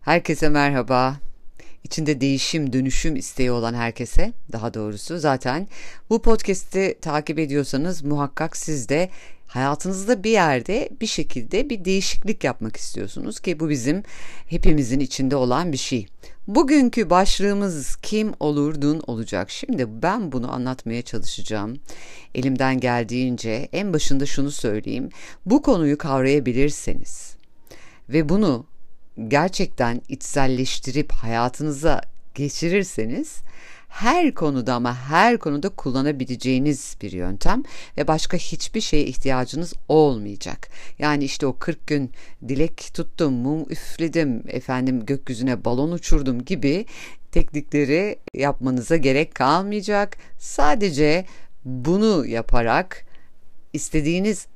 Herkese merhaba. İçinde değişim, dönüşüm isteği olan herkese, daha doğrusu zaten bu podcast'i takip ediyorsanız muhakkak siz de hayatınızda bir yerde bir şekilde bir değişiklik yapmak istiyorsunuz ki bu bizim hepimizin içinde olan bir şey. Bugünkü başlığımız kim olurdun olacak. Şimdi ben bunu anlatmaya çalışacağım. Elimden geldiğince en başında şunu söyleyeyim. Bu konuyu kavrayabilirseniz ve bunu gerçekten içselleştirip hayatınıza geçirirseniz her konuda ama her konuda kullanabileceğiniz bir yöntem ve başka hiçbir şeye ihtiyacınız olmayacak. Yani işte o 40 gün dilek tuttum, mum üfledim, efendim gökyüzüne balon uçurdum gibi teknikleri yapmanıza gerek kalmayacak. Sadece bunu yaparak istediğiniz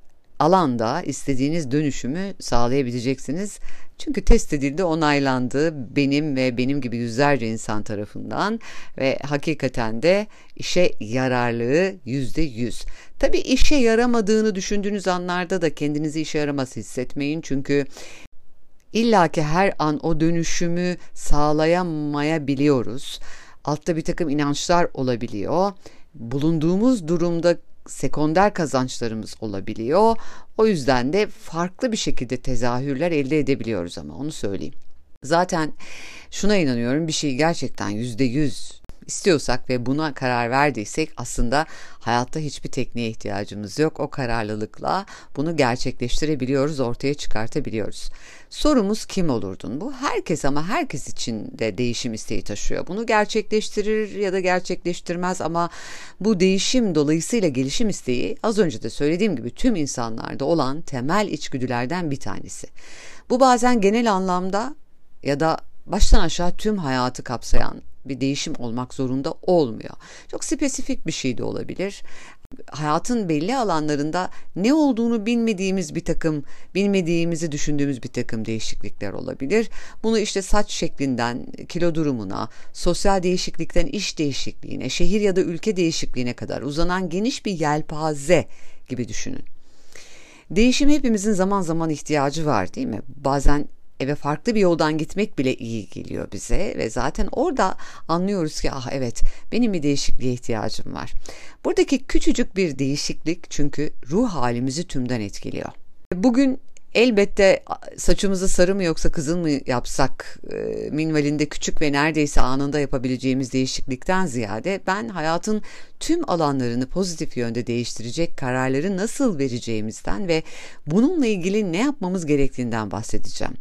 alanda istediğiniz dönüşümü sağlayabileceksiniz. Çünkü test edildi, onaylandı benim ve benim gibi yüzlerce insan tarafından ve hakikaten de işe yararlığı yüzde yüz. Tabii işe yaramadığını düşündüğünüz anlarda da kendinizi işe yaramaz hissetmeyin çünkü illa ki her an o dönüşümü sağlayamayabiliyoruz. Altta bir takım inançlar olabiliyor. Bulunduğumuz durumda sekonder kazançlarımız olabiliyor. O yüzden de farklı bir şekilde tezahürler elde edebiliyoruz ama onu söyleyeyim. Zaten şuna inanıyorum bir şey gerçekten yüzde yüz istiyorsak ve buna karar verdiysek aslında hayatta hiçbir tekniğe ihtiyacımız yok. O kararlılıkla bunu gerçekleştirebiliyoruz, ortaya çıkartabiliyoruz. Sorumuz kim olurdun? Bu herkes ama herkes için de değişim isteği taşıyor. Bunu gerçekleştirir ya da gerçekleştirmez ama bu değişim dolayısıyla gelişim isteği az önce de söylediğim gibi tüm insanlarda olan temel içgüdülerden bir tanesi. Bu bazen genel anlamda ya da baştan aşağı tüm hayatı kapsayan bir değişim olmak zorunda olmuyor. Çok spesifik bir şey de olabilir. Hayatın belli alanlarında ne olduğunu bilmediğimiz bir takım, bilmediğimizi düşündüğümüz bir takım değişiklikler olabilir. Bunu işte saç şeklinden kilo durumuna, sosyal değişiklikten iş değişikliğine, şehir ya da ülke değişikliğine kadar uzanan geniş bir yelpaze gibi düşünün. Değişim hepimizin zaman zaman ihtiyacı var değil mi? Bazen eve farklı bir yoldan gitmek bile iyi geliyor bize ve zaten orada anlıyoruz ki ah evet benim bir değişikliğe ihtiyacım var. Buradaki küçücük bir değişiklik çünkü ruh halimizi tümden etkiliyor. Bugün Elbette saçımızı sarı mı yoksa kızıl mı yapsak e, minvalinde küçük ve neredeyse anında yapabileceğimiz değişiklikten ziyade ben hayatın tüm alanlarını pozitif yönde değiştirecek kararları nasıl vereceğimizden ve bununla ilgili ne yapmamız gerektiğinden bahsedeceğim.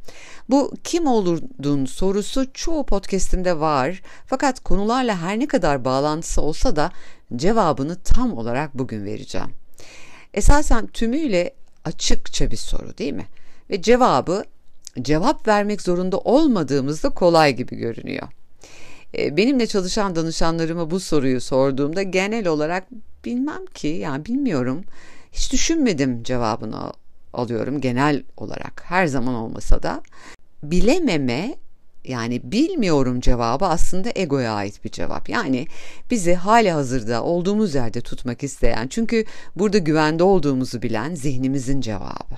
Bu kim olurdun sorusu çoğu podcastimde var fakat konularla her ne kadar bağlantısı olsa da cevabını tam olarak bugün vereceğim. Esasen tümüyle açıkça bir soru değil mi? Ve cevabı cevap vermek zorunda olmadığımızda kolay gibi görünüyor. E, benimle çalışan danışanlarıma bu soruyu sorduğumda genel olarak bilmem ki yani bilmiyorum hiç düşünmedim cevabını alıyorum genel olarak her zaman olmasa da bilememe yani bilmiyorum cevabı aslında egoya ait bir cevap. Yani bizi hali hazırda olduğumuz yerde tutmak isteyen çünkü burada güvende olduğumuzu bilen zihnimizin cevabı.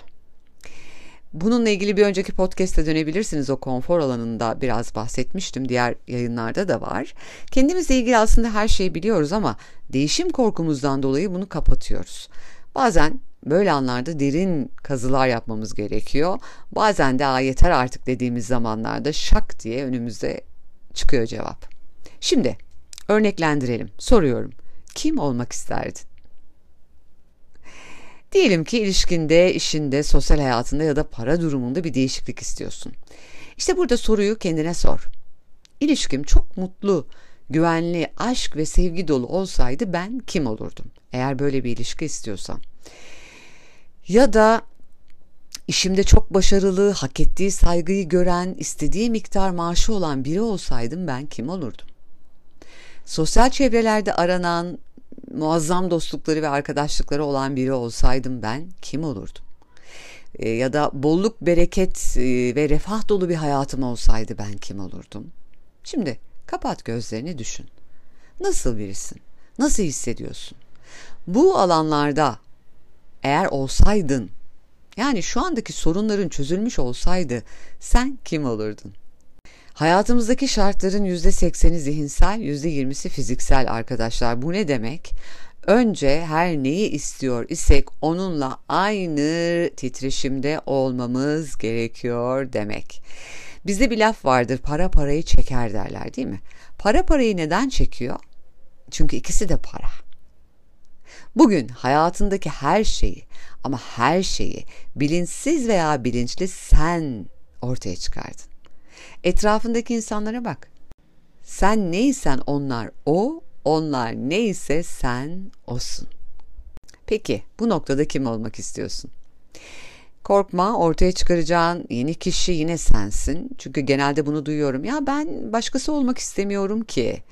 Bununla ilgili bir önceki podcast'e dönebilirsiniz. O konfor alanında biraz bahsetmiştim. Diğer yayınlarda da var. Kendimizle ilgili aslında her şeyi biliyoruz ama değişim korkumuzdan dolayı bunu kapatıyoruz. Bazen Böyle anlarda derin kazılar yapmamız gerekiyor. Bazen de yeter artık dediğimiz zamanlarda şak diye önümüzde çıkıyor cevap. Şimdi örneklendirelim. Soruyorum. Kim olmak isterdin? Diyelim ki ilişkinde, işinde, sosyal hayatında ya da para durumunda bir değişiklik istiyorsun. İşte burada soruyu kendine sor. İlişkim çok mutlu, güvenli, aşk ve sevgi dolu olsaydı ben kim olurdum? Eğer böyle bir ilişki istiyorsan. Ya da işimde çok başarılı, hak ettiği saygıyı gören, istediği miktar maaşı olan biri olsaydım ben kim olurdum? Sosyal çevrelerde aranan muazzam dostlukları ve arkadaşlıkları olan biri olsaydım ben kim olurdum? E, ya da bolluk, bereket e, ve refah dolu bir hayatım olsaydı ben kim olurdum? Şimdi kapat gözlerini düşün. Nasıl birisin? Nasıl hissediyorsun? Bu alanlarda eğer olsaydın, yani şu andaki sorunların çözülmüş olsaydı sen kim olurdun? Hayatımızdaki şartların %80'i zihinsel, %20'si fiziksel arkadaşlar. Bu ne demek? Önce her neyi istiyor isek onunla aynı titreşimde olmamız gerekiyor demek. Bizde bir laf vardır para parayı çeker derler değil mi? Para parayı neden çekiyor? Çünkü ikisi de para. Bugün hayatındaki her şeyi ama her şeyi bilinçsiz veya bilinçli sen ortaya çıkardın. Etrafındaki insanlara bak. Sen neysen onlar o, onlar neyse sen osun. Peki bu noktada kim olmak istiyorsun? Korkma ortaya çıkaracağın yeni kişi yine sensin. Çünkü genelde bunu duyuyorum. Ya ben başkası olmak istemiyorum ki.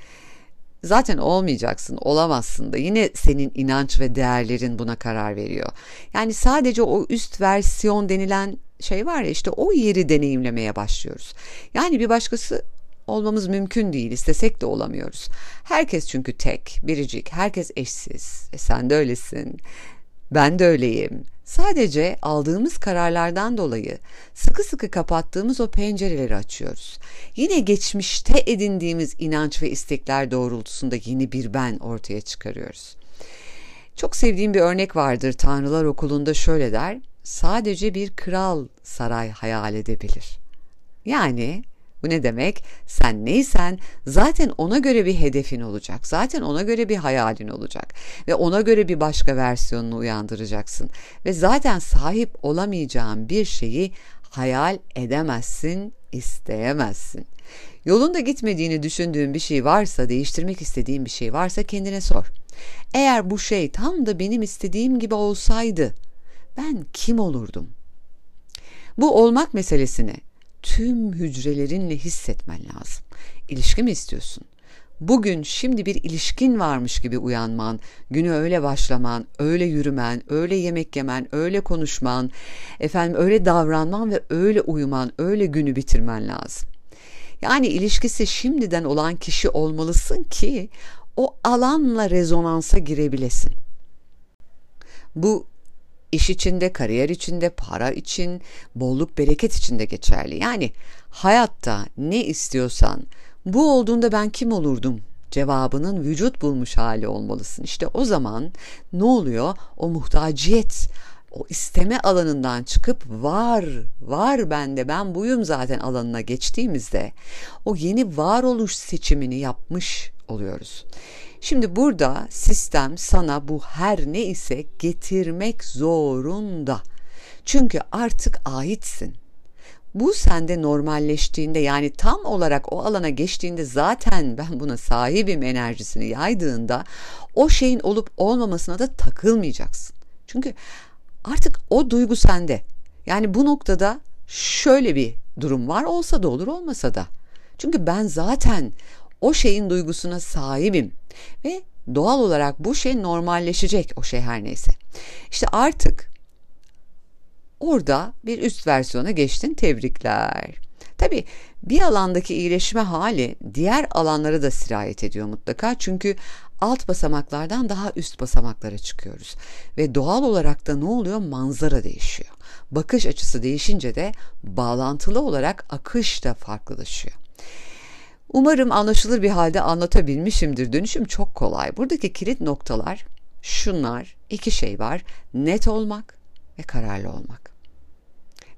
Zaten olmayacaksın, olamazsın da yine senin inanç ve değerlerin buna karar veriyor. Yani sadece o üst versiyon denilen şey var ya işte o yeri deneyimlemeye başlıyoruz. Yani bir başkası olmamız mümkün değil. istesek de olamıyoruz. Herkes çünkü tek, biricik, herkes eşsiz. E sen de öylesin. Ben de öyleyim. Sadece aldığımız kararlardan dolayı sıkı sıkı kapattığımız o pencereleri açıyoruz. Yine geçmişte edindiğimiz inanç ve istekler doğrultusunda yeni bir ben ortaya çıkarıyoruz. Çok sevdiğim bir örnek vardır. Tanrılar Okulu'nda şöyle der. Sadece bir kral saray hayal edebilir. Yani bu ne demek? Sen neysen zaten ona göre bir hedefin olacak. Zaten ona göre bir hayalin olacak. Ve ona göre bir başka versiyonunu uyandıracaksın. Ve zaten sahip olamayacağın bir şeyi hayal edemezsin, isteyemezsin. Yolunda gitmediğini düşündüğün bir şey varsa, değiştirmek istediğin bir şey varsa kendine sor. Eğer bu şey tam da benim istediğim gibi olsaydı ben kim olurdum? Bu olmak meselesini tüm hücrelerinle hissetmen lazım. İlişki mi istiyorsun? Bugün şimdi bir ilişkin varmış gibi uyanman, günü öyle başlaman, öyle yürümen, öyle yemek yemen, öyle konuşman, efendim öyle davranman ve öyle uyuman, öyle günü bitirmen lazım. Yani ilişkisi şimdiden olan kişi olmalısın ki o alanla rezonansa girebilesin. Bu iş içinde, kariyer içinde, para için, bolluk bereket içinde geçerli. Yani hayatta ne istiyorsan bu olduğunda ben kim olurdum cevabının vücut bulmuş hali olmalısın. İşte o zaman ne oluyor? O muhtaciyet, o isteme alanından çıkıp var, var bende ben buyum zaten alanına geçtiğimizde o yeni varoluş seçimini yapmış oluyoruz. Şimdi burada sistem sana bu her ne ise getirmek zorunda. Çünkü artık aitsin. Bu sende normalleştiğinde yani tam olarak o alana geçtiğinde zaten ben buna sahibim enerjisini yaydığında o şeyin olup olmamasına da takılmayacaksın. Çünkü artık o duygu sende. Yani bu noktada şöyle bir durum var olsa da olur olmasa da. Çünkü ben zaten o şeyin duygusuna sahibim ve doğal olarak bu şey normalleşecek o şey her neyse. İşte artık orada bir üst versiyona geçtin tebrikler. Tabi bir alandaki iyileşme hali diğer alanlara da sirayet ediyor mutlaka. Çünkü alt basamaklardan daha üst basamaklara çıkıyoruz. Ve doğal olarak da ne oluyor? Manzara değişiyor. Bakış açısı değişince de bağlantılı olarak akış da farklılaşıyor. Umarım anlaşılır bir halde anlatabilmişimdir. Dönüşüm çok kolay. Buradaki kilit noktalar şunlar. iki şey var. Net olmak ve kararlı olmak.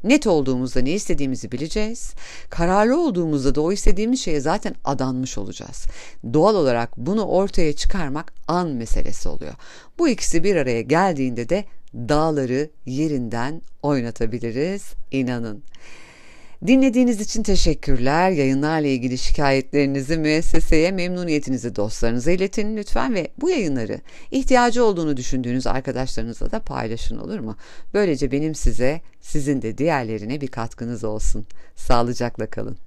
Net olduğumuzda ne istediğimizi bileceğiz. Kararlı olduğumuzda da o istediğimiz şeye zaten adanmış olacağız. Doğal olarak bunu ortaya çıkarmak an meselesi oluyor. Bu ikisi bir araya geldiğinde de dağları yerinden oynatabiliriz. İnanın. Dinlediğiniz için teşekkürler. Yayınlarla ilgili şikayetlerinizi müesseseye, memnuniyetinizi dostlarınıza iletin lütfen ve bu yayınları ihtiyacı olduğunu düşündüğünüz arkadaşlarınızla da paylaşın olur mu? Böylece benim size, sizin de diğerlerine bir katkınız olsun. Sağlıcakla kalın.